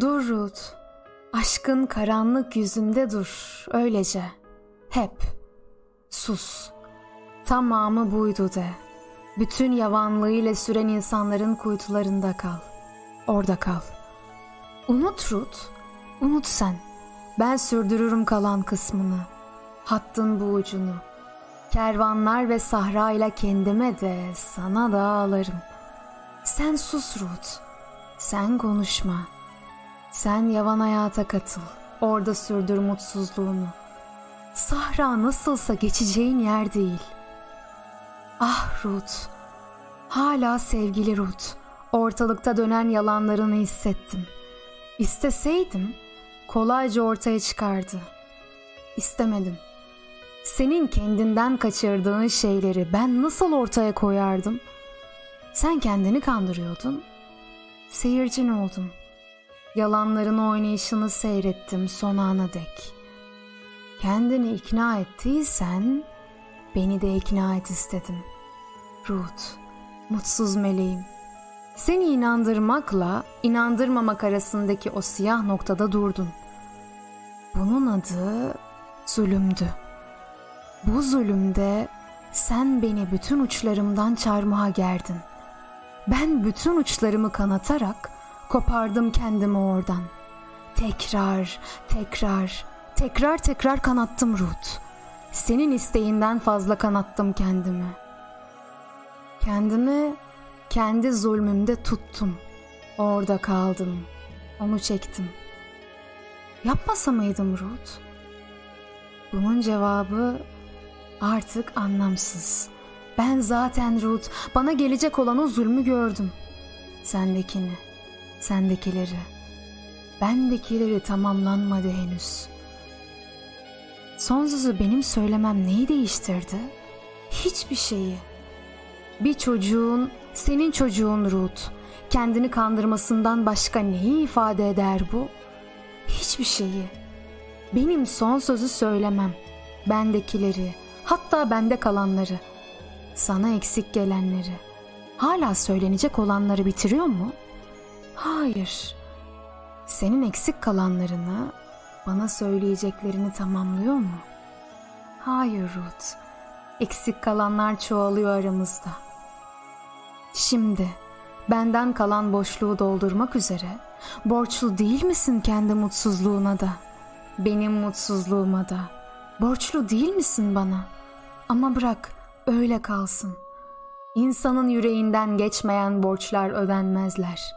Dur Ruth, aşkın karanlık yüzümde dur, öylece. Hep. Sus. Tamamı buydu de. Bütün yavanlığıyla süren insanların kuytularında kal. Orada kal. Unut Ruth. Unut sen. Ben sürdürürüm kalan kısmını. Hattın bu ucunu. Kervanlar ve sahra ile kendime de sana da ağlarım. Sen sus Ruth. Sen konuşma. Sen yavan hayata katıl. Orada sürdür mutsuzluğunu. Sahra nasılsa geçeceğin yer değil. Ah Ruth. Hala sevgili Ruth. Ortalıkta dönen yalanlarını hissettim. İsteseydim kolayca ortaya çıkardı. İstemedim. Senin kendinden kaçırdığın şeyleri ben nasıl ortaya koyardım? Sen kendini kandırıyordun. Seyircin oldum. Yalanların oynayışını seyrettim son ana dek. Kendini ikna ettiysen beni de ikna et istedim. Ruth, mutsuz meleğim. Seni inandırmakla inandırmamak arasındaki o siyah noktada durdun. Bunun adı zulümdü. Bu zulümde sen beni bütün uçlarımdan çarmıha gerdin. Ben bütün uçlarımı kanatarak kopardım kendimi oradan. Tekrar, tekrar, tekrar tekrar kanattım Ruth. Senin isteğinden fazla kanattım kendimi. Kendimi kendi zulmümde tuttum. Orada kaldım. Onu çektim. Yapmasa mıydım Ruth? Bunun cevabı artık anlamsız. Ben zaten Ruth, bana gelecek olan o zulmü gördüm. Sendekini, sendekileri, bendekileri tamamlanmadı henüz. Son sözü benim söylemem neyi değiştirdi? Hiçbir şeyi. Bir çocuğun, senin çocuğun Ruth, kendini kandırmasından başka neyi ifade eder bu? Hiçbir şeyi. Benim son sözü söylemem. Bendekileri, hatta bende kalanları, sana eksik gelenleri, hala söylenecek olanları bitiriyor mu? Hayır. Senin eksik kalanlarını, bana söyleyeceklerini tamamlıyor mu? Hayır Ruth. Eksik kalanlar çoğalıyor aramızda. Şimdi benden kalan boşluğu doldurmak üzere borçlu değil misin kendi mutsuzluğuna da? Benim mutsuzluğuma da. Borçlu değil misin bana? Ama bırak öyle kalsın. İnsanın yüreğinden geçmeyen borçlar ödenmezler.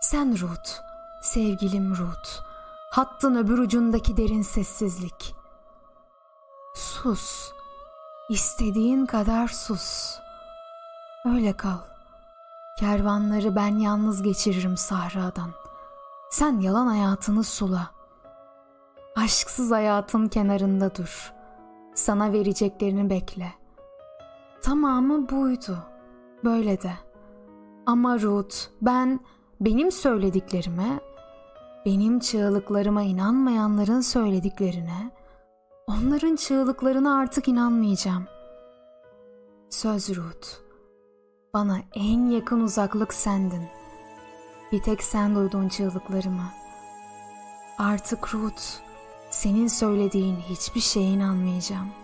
Sen Ruth, sevgilim Ruth, hattın öbür ucundaki derin sessizlik. Sus, istediğin kadar sus. Öyle kal. Kervanları ben yalnız geçiririm sahradan. Sen yalan hayatını sula. Aşksız hayatın kenarında dur. Sana vereceklerini bekle.'' Tamamı buydu. Böyle de. Ama Ruth, ben benim söylediklerime, benim çığlıklarıma inanmayanların söylediklerine, onların çığlıklarına artık inanmayacağım. Söz Ruth, bana en yakın uzaklık sendin. Bir tek sen duydun çığlıklarımı. Artık Ruth, senin söylediğin hiçbir şeye inanmayacağım.''